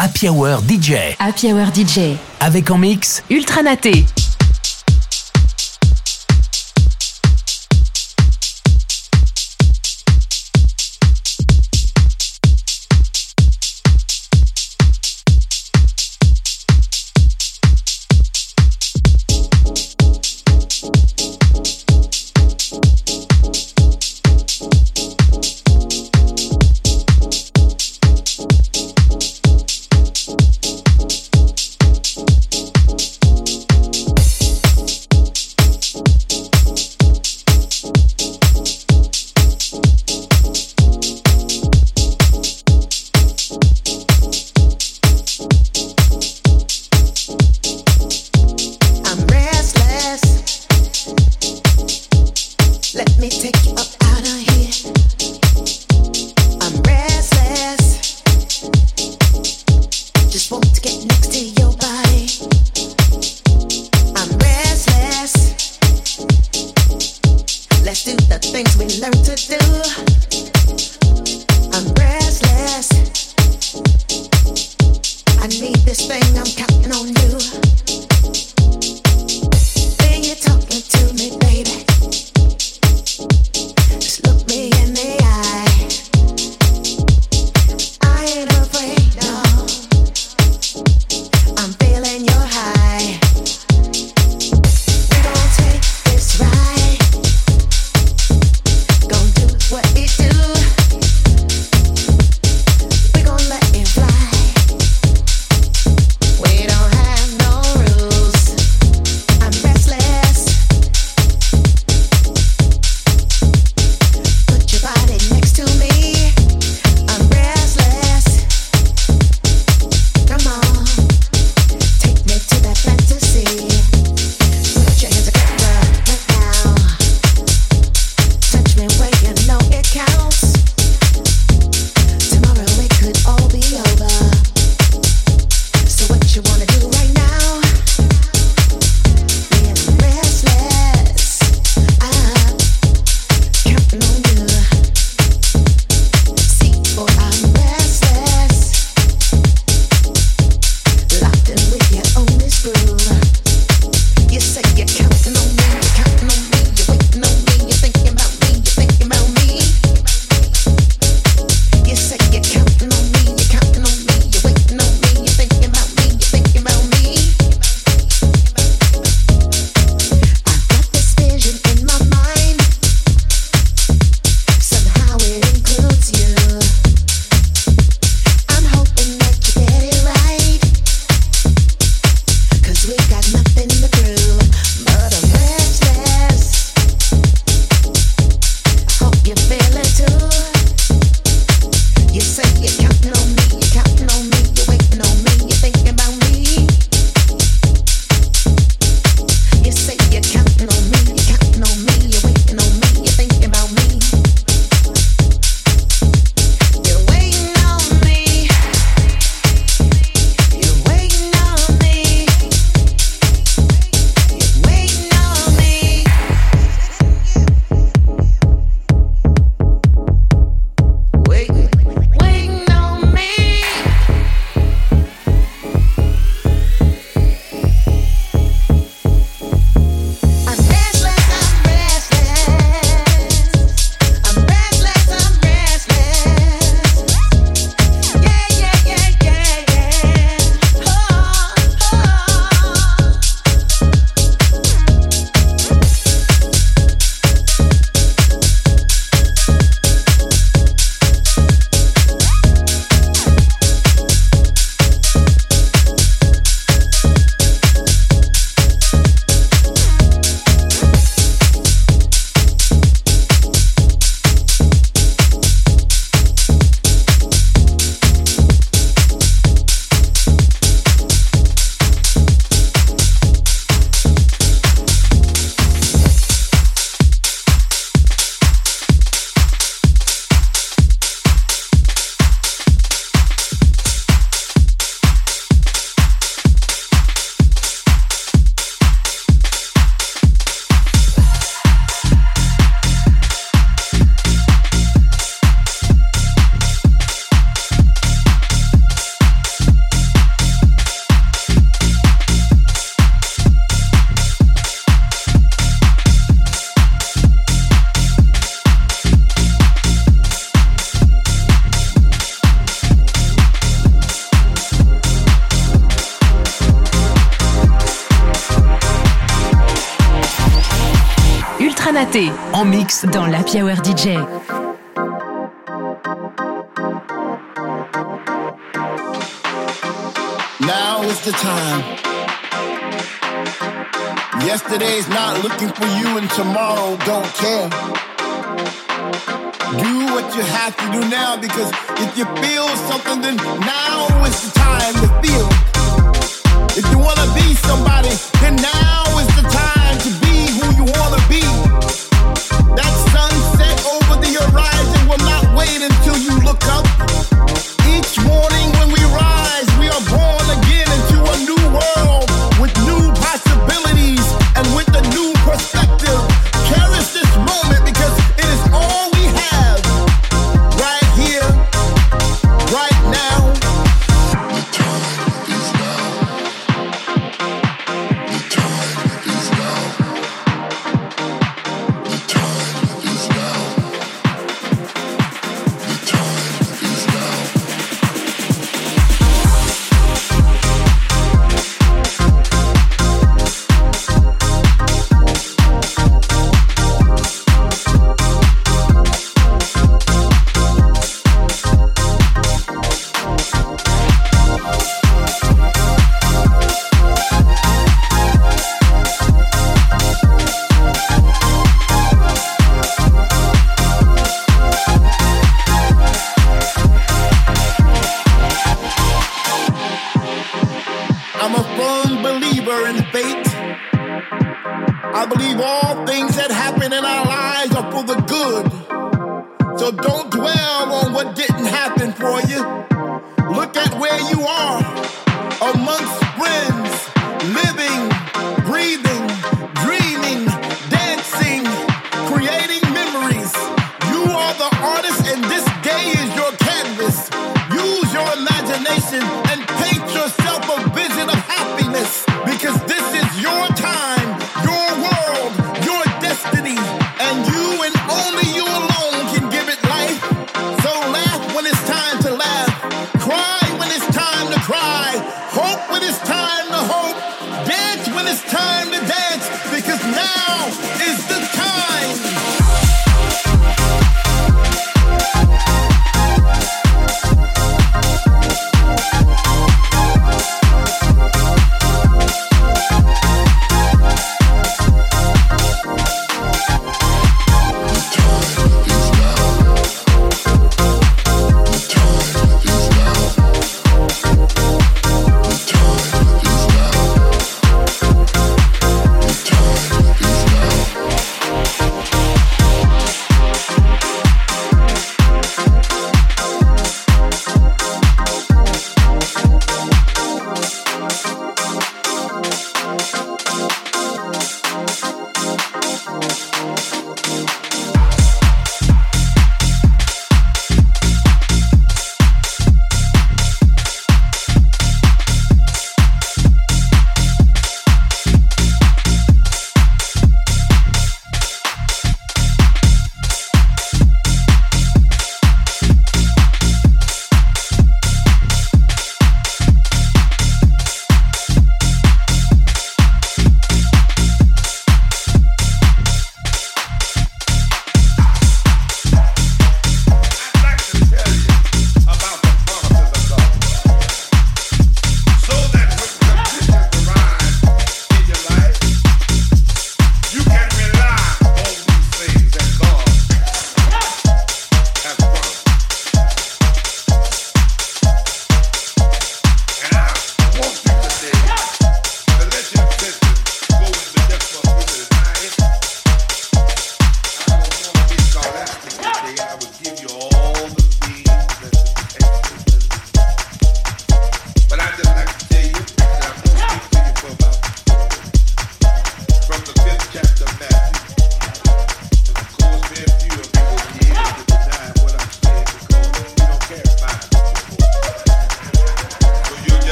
Happy Hour DJ. Happy Hour DJ. Avec en mix Ultranaté. We mix dans la Hour DJ.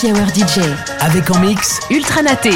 Power DJ. Avec en mix Ultra Naté.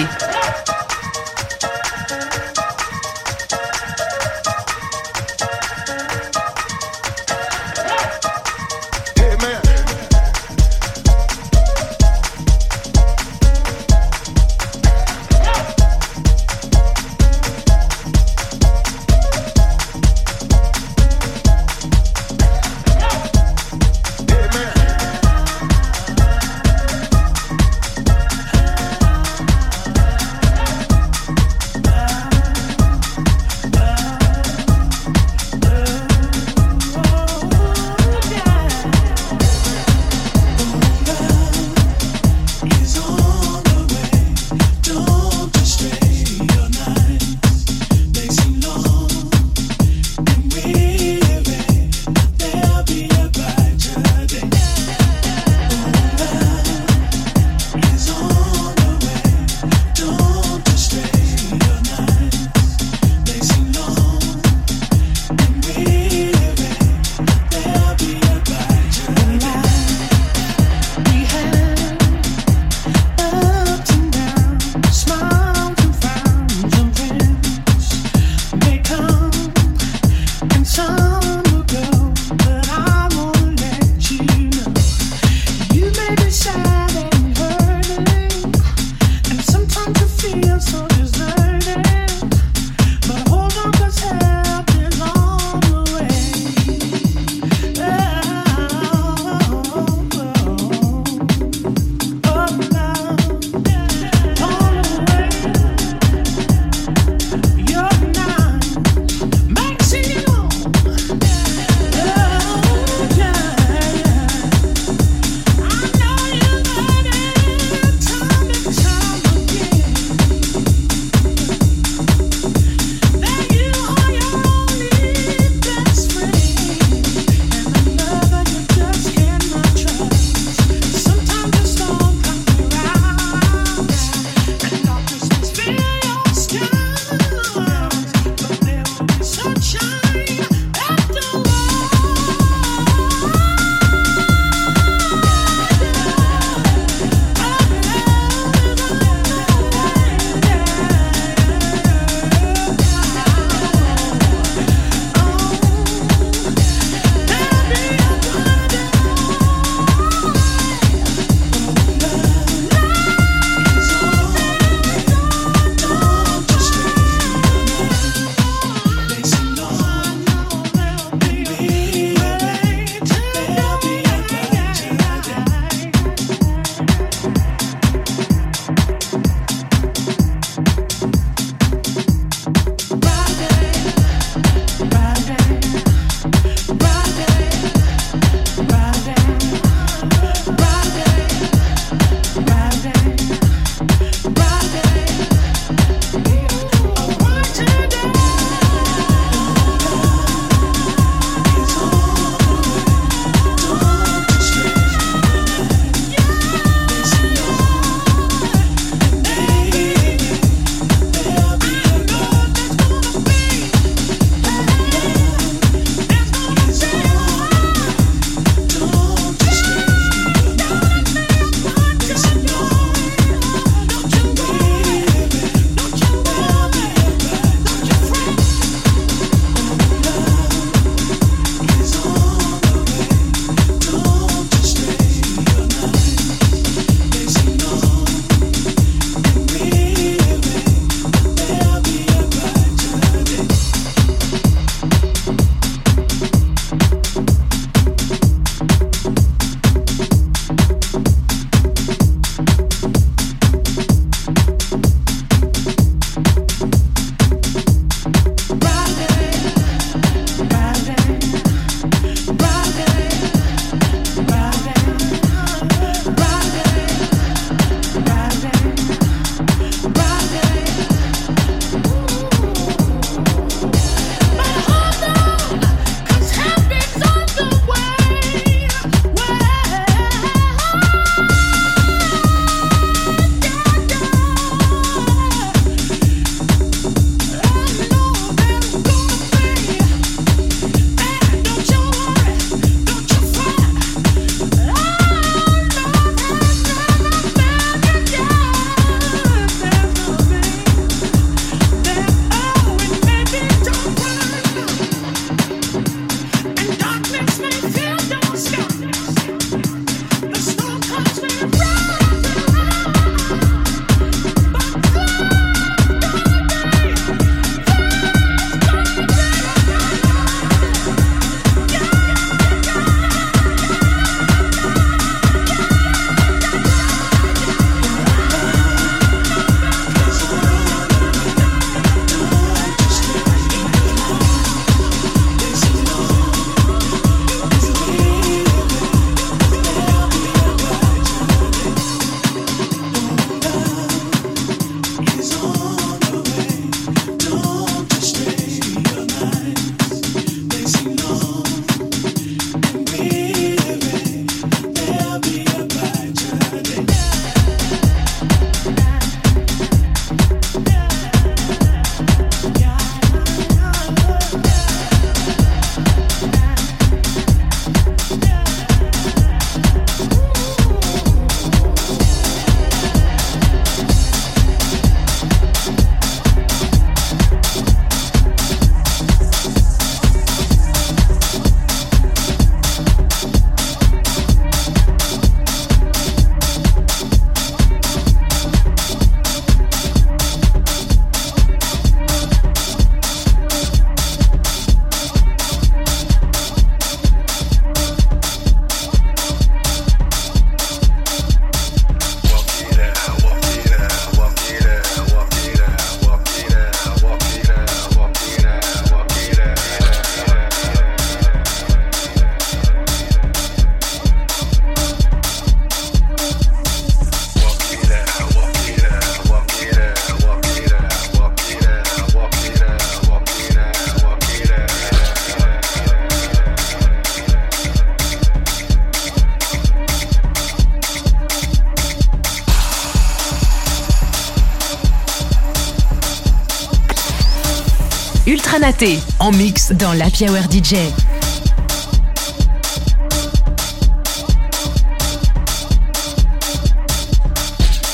Dans la Hour DJ.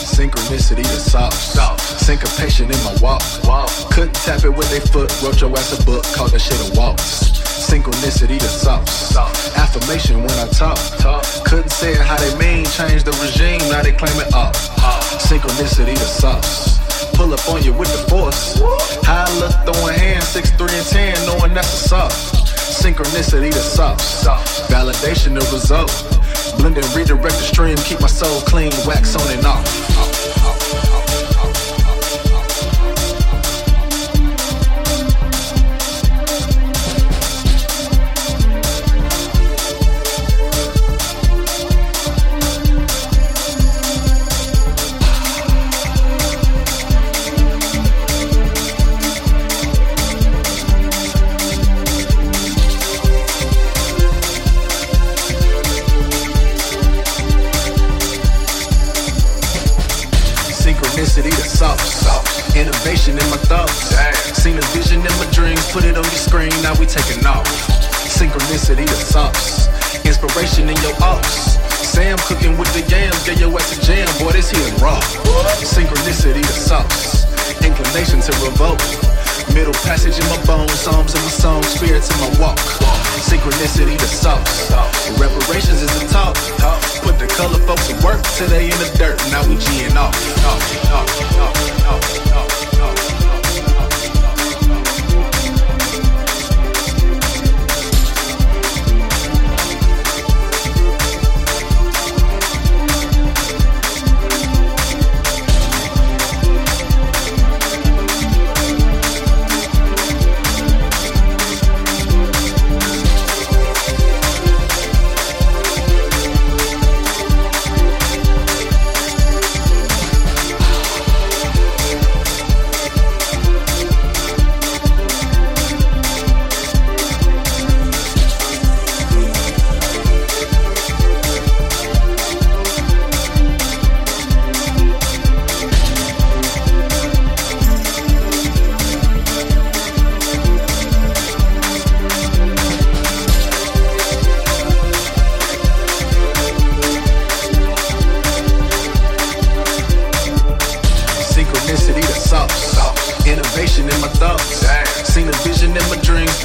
Synchronicity the sauce. Syncopation in my walk. walk. Couldn't tap it with their foot. Wrote your ass a book. Called that shit a waltz. Synchronicity the sauce. Affirmation when I talk. talk. Couldn't say it how they mean. Change the regime. Now they claim it up. Synchronicity the sauce pull up on you with the force. High look, throwing hands, 6, 3, and 10, knowing that's a sauce. Synchronicity the sauce. Validation the result. Blend and redirect the stream, keep my soul clean, wax on and off.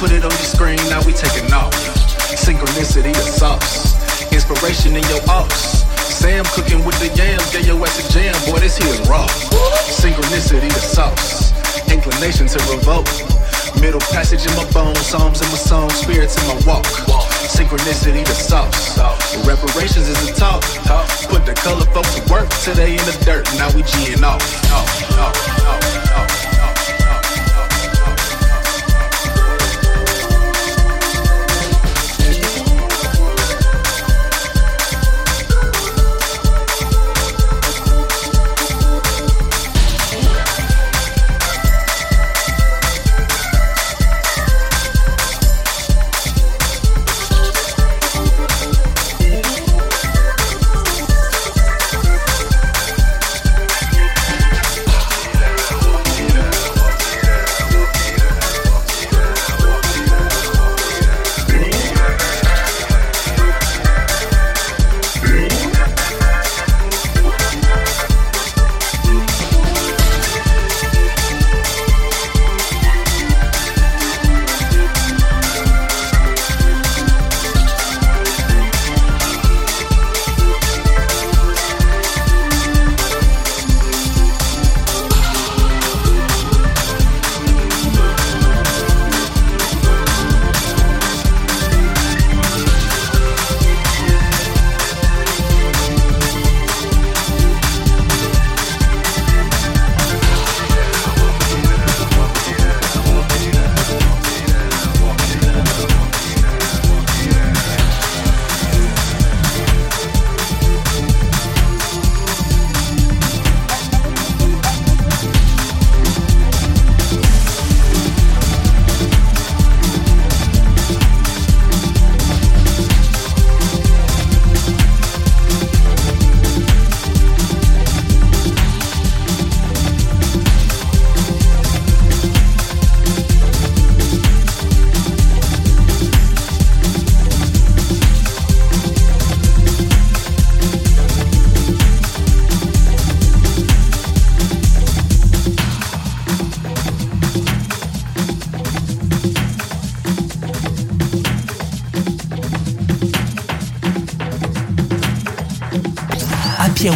Put it on your screen, now we taking off. Synchronicity of sauce. Inspiration in your ops. Sam cooking with the yams, get your ass a jam, boy, this here is raw. Synchronicity the sauce. Inclination to revolt. Middle passage in my bones, psalms in my song, spirits in my walk. Synchronicity the sauce. Reparations is a talk. Put the color folks to work today in the dirt. Now we G'ing off. off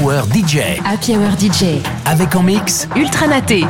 Hour DJ. Happy Hour DJ. Avec en mix Ultra Naté.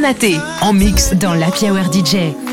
Naté. En mix dans la Hour DJ.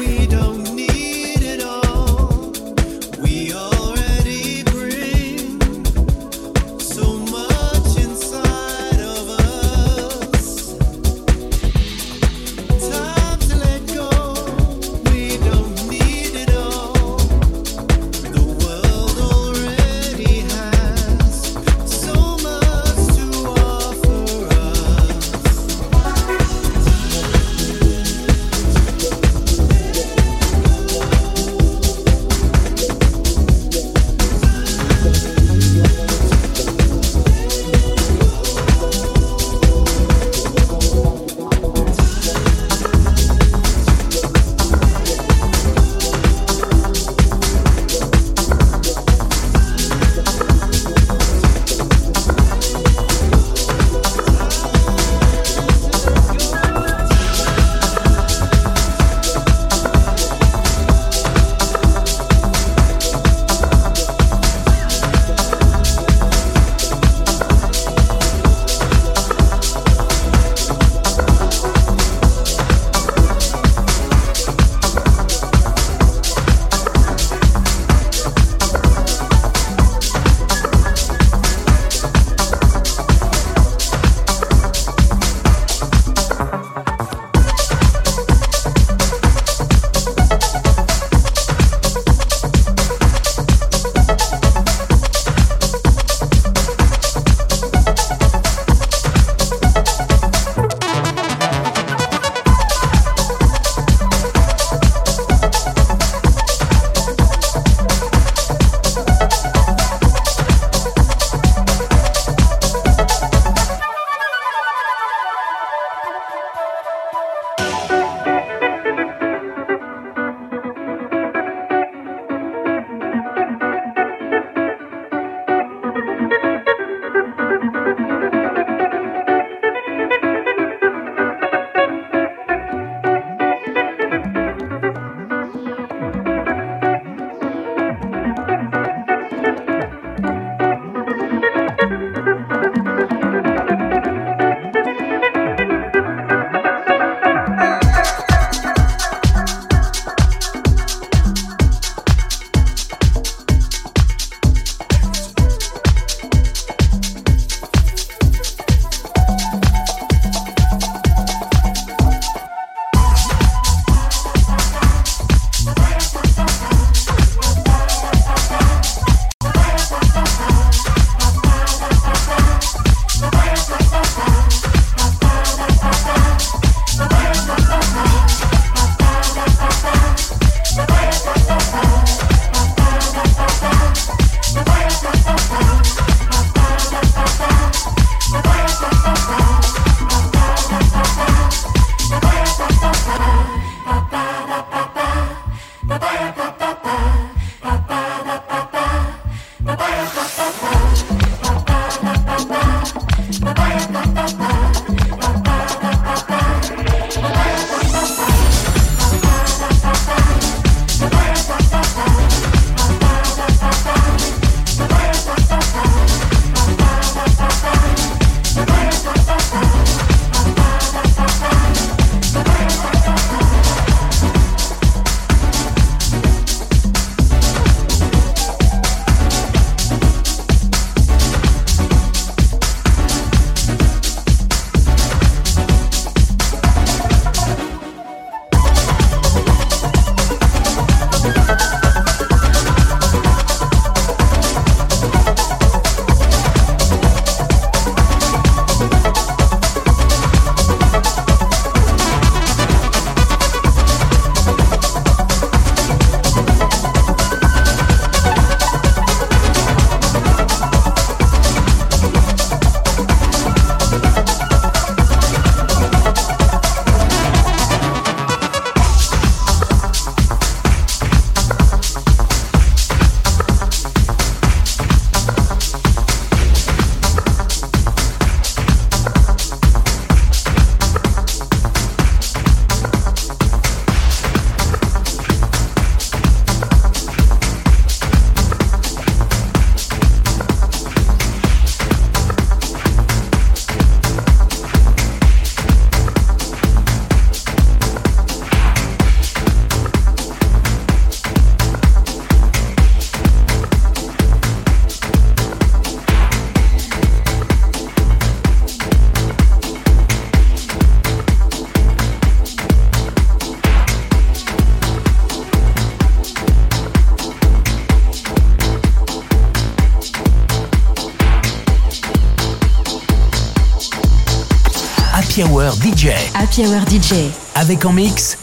DJ. Happy Hour DJ. Avec en mix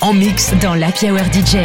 En mix dans la Hour DJ.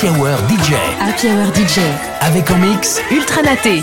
Happy Hour DJ. Happy Hour DJ. Avec en mix Ultra Naté.